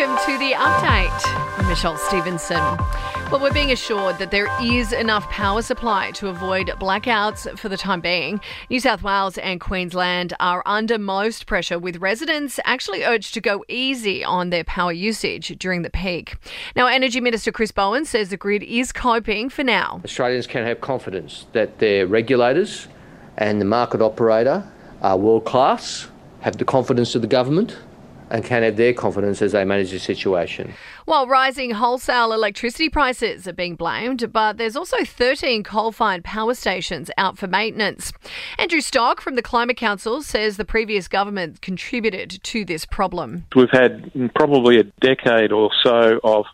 welcome to the update. I'm Michelle Stevenson. Well, we're being assured that there is enough power supply to avoid blackouts for the time being. New South Wales and Queensland are under most pressure, with residents actually urged to go easy on their power usage during the peak. Now, Energy Minister Chris Bowen says the grid is coping for now. Australians can have confidence that their regulators and the market operator are world class, have the confidence of the government and can have their confidence as they manage the situation. While rising wholesale electricity prices are being blamed, but there's also 13 coal fired power stations out for maintenance. Andrew Stock from the Climate Council says the previous government contributed to this problem. We've had probably a decade or so of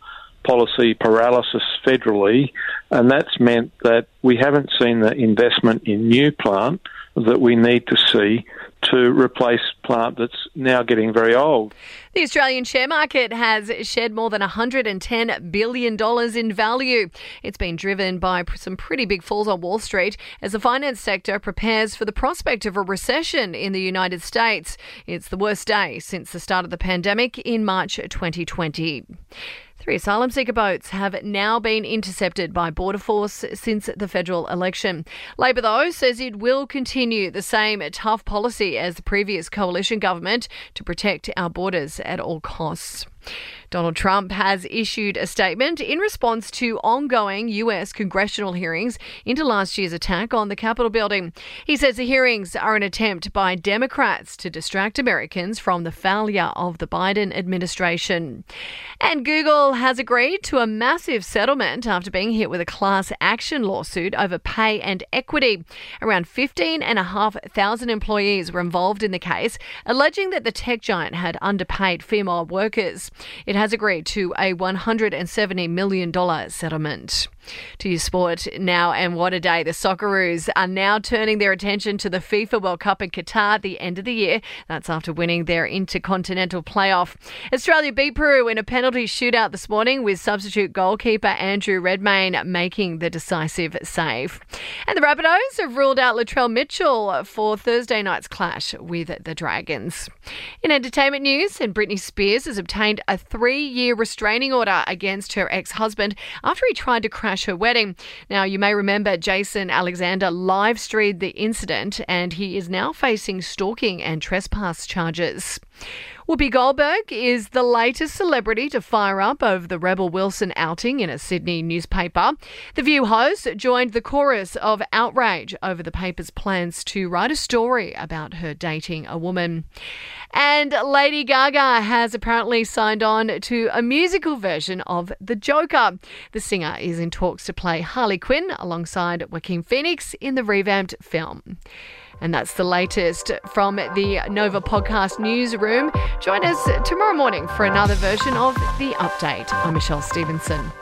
policy paralysis federally, and that's meant that we haven't seen the investment in new plant that we need to see to replace plant that's now getting very old. The Australian share market has shed more than $110 billion in value. It's been driven by some pretty big falls on Wall Street as the finance sector prepares for the prospect of a recession in the United States. It's the worst day since the start of the pandemic in March 2020. Three asylum seeker boats have now been intercepted by Border Force since the federal election. Labor, though, says it will continue the same tough policy as the previous coalition government to protect our borders at all costs. Donald Trump has issued a statement in response to ongoing US congressional hearings into last year's attack on the Capitol building. He says the hearings are an attempt by Democrats to distract Americans from the failure of the Biden administration. And Google has agreed to a massive settlement after being hit with a class action lawsuit over pay and equity. Around 15,500 employees were involved in the case, alleging that the tech giant had underpaid female workers. It has agreed to a $170 million settlement. To your sport now, and what a day. The Socceroos are now turning their attention to the FIFA World Cup in Qatar at the end of the year. That's after winning their intercontinental playoff. Australia beat Peru in a penalty shootout this morning with substitute goalkeeper Andrew Redmayne making the decisive save. And the Rabbitohs have ruled out Latrell Mitchell for Thursday night's clash with the Dragons. In entertainment news, and Britney Spears has obtained a three year restraining order against her ex husband after he tried to crash her wedding. Now, you may remember Jason Alexander live streamed the incident and he is now facing stalking and trespass charges. Whoopi Goldberg is the latest celebrity to fire up over the Rebel Wilson outing in a Sydney newspaper. The View host joined the chorus of outrage over the paper's plans to write a story about her dating a woman. And Lady Gaga has apparently signed on to a musical version of The Joker. The singer is in talks to play Harley Quinn alongside Joaquin Phoenix in the revamped film. And that's the latest from the Nova Podcast newsroom. Join us tomorrow morning for another version of The Update. I'm Michelle Stevenson.